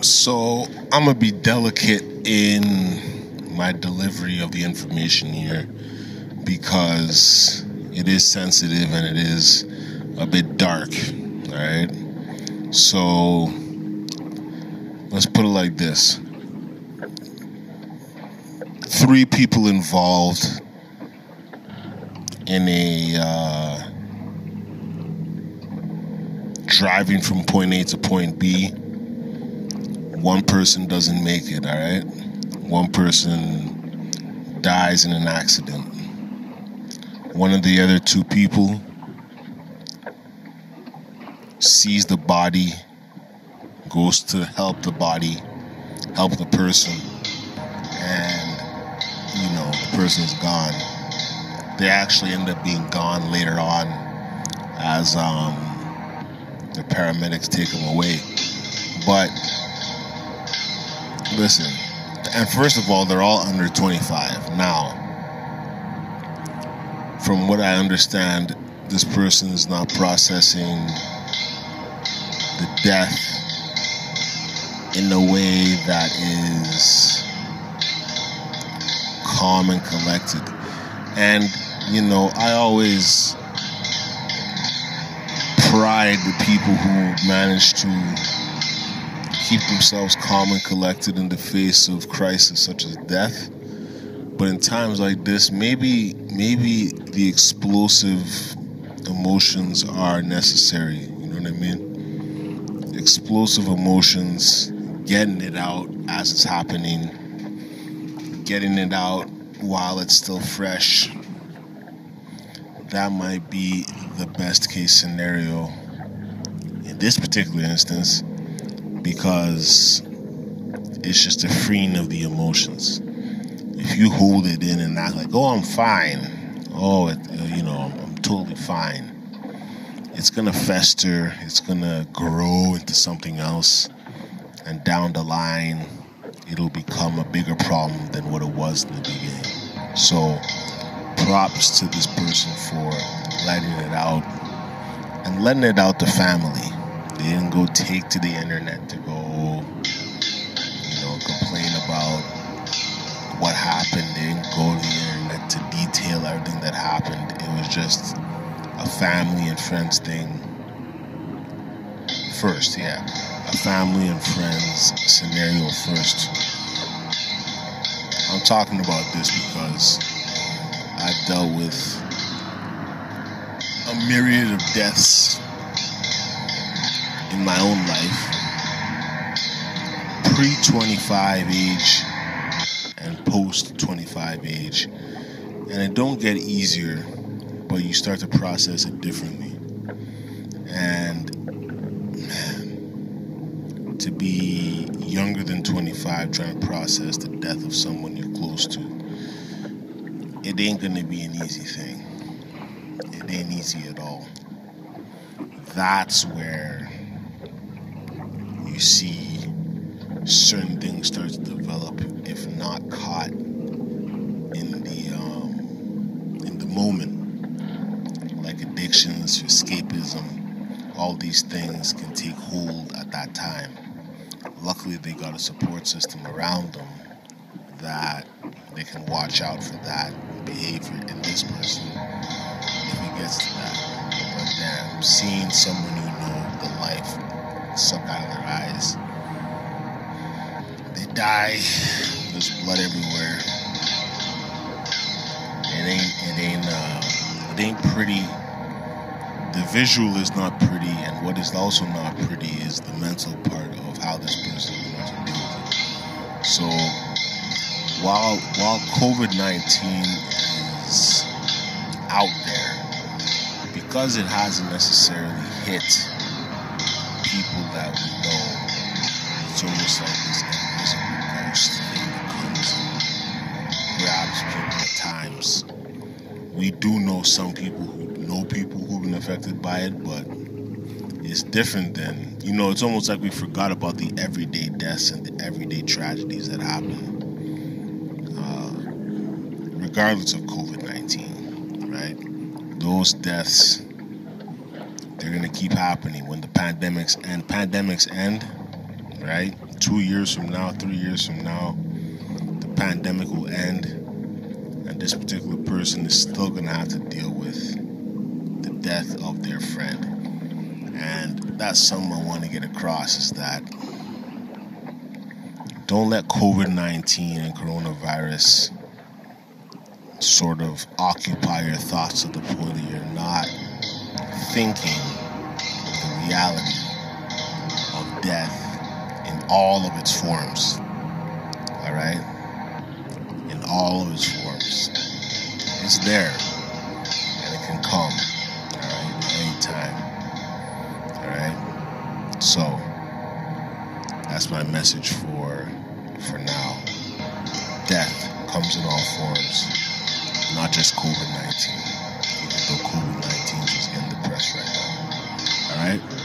So I'm gonna be delicate in my delivery of the information here because it is sensitive and it is a bit dark. All right. So let's put it like this three people involved in a uh, driving from point A to point B. One person doesn't make it, all right? One person dies in an accident. One of the other two people sees the body, goes to help the body, help the person, and you know, the person is gone. They actually end up being gone later on as um, the paramedics take them away. But listen, and first of all, they're all under 25. Now, from what I understand, this person is not processing the death in a way that is calm and collected. And, you know, I always pride the people who manage to keep themselves calm and collected in the face of crisis such as death. But in times like this, maybe maybe the explosive emotions are necessary. You know what I mean? Explosive emotions, getting it out as it's happening, getting it out while it's still fresh. That might be the best case scenario in this particular instance because it's just a freeing of the emotions. If you hold it in and act like, oh, I'm fine, oh, it, uh, you know, I'm totally fine, it's gonna fester, it's gonna grow into something else, and down the line, it'll become a bigger problem than what it was in the beginning. So, props to this person for letting it out and letting it out to family. They didn't go take to the internet to go, you know, complain about what happened. They didn't go to the internet to detail everything that happened. It was just a family and friends thing. First, yeah. A family and friends scenario first. I'm talking about this because I've dealt with a myriad of deaths in my own life, pre 25 age and post 25 age. And it don't get easier, but you start to process it differently. And man, to be younger than 25 trying to process the death of someone you're close to, it ain't gonna be an easy thing. It ain't easy at all. That's where you see certain things start to develop if not caught in the um, in the moment like addictions escapism all these things can take hold at that time. Luckily they got a support system around them that they can watch out for that behavior in this person if he gets to that. But damn seeing someone who know the life suck out of their eyes they die. There's blood everywhere. It ain't. It ain't. Uh, it ain't pretty. The visual is not pretty, and what is also not pretty is the mental part of how this person going to deal with it. So, while while COVID nineteen is out there, because it hasn't necessarily hit we know, it's this invisible ghost thing and grabs people at times. We do know some people who know people who've been affected by it, but it's different than you know. It's almost like we forgot about the everyday deaths and the everyday tragedies that happen, uh, regardless of COVID nineteen. Right? Those deaths, they're gonna keep happening when the pandemics end. Pandemics end, right? two years from now, three years from now, the pandemic will end, and this particular person is still gonna have to deal with the death of their friend. And that's something I want to get across is that don't let COVID 19 and coronavirus sort of occupy your thoughts to the point that you're not thinking reality of death in all of its forms. All right? In all of its forms. It's there. And it can come. All right? Anytime. All right? So, that's my message for for now. Death comes in all forms, not just COVID 19. Even though COVID 19 is in the press right now. All right?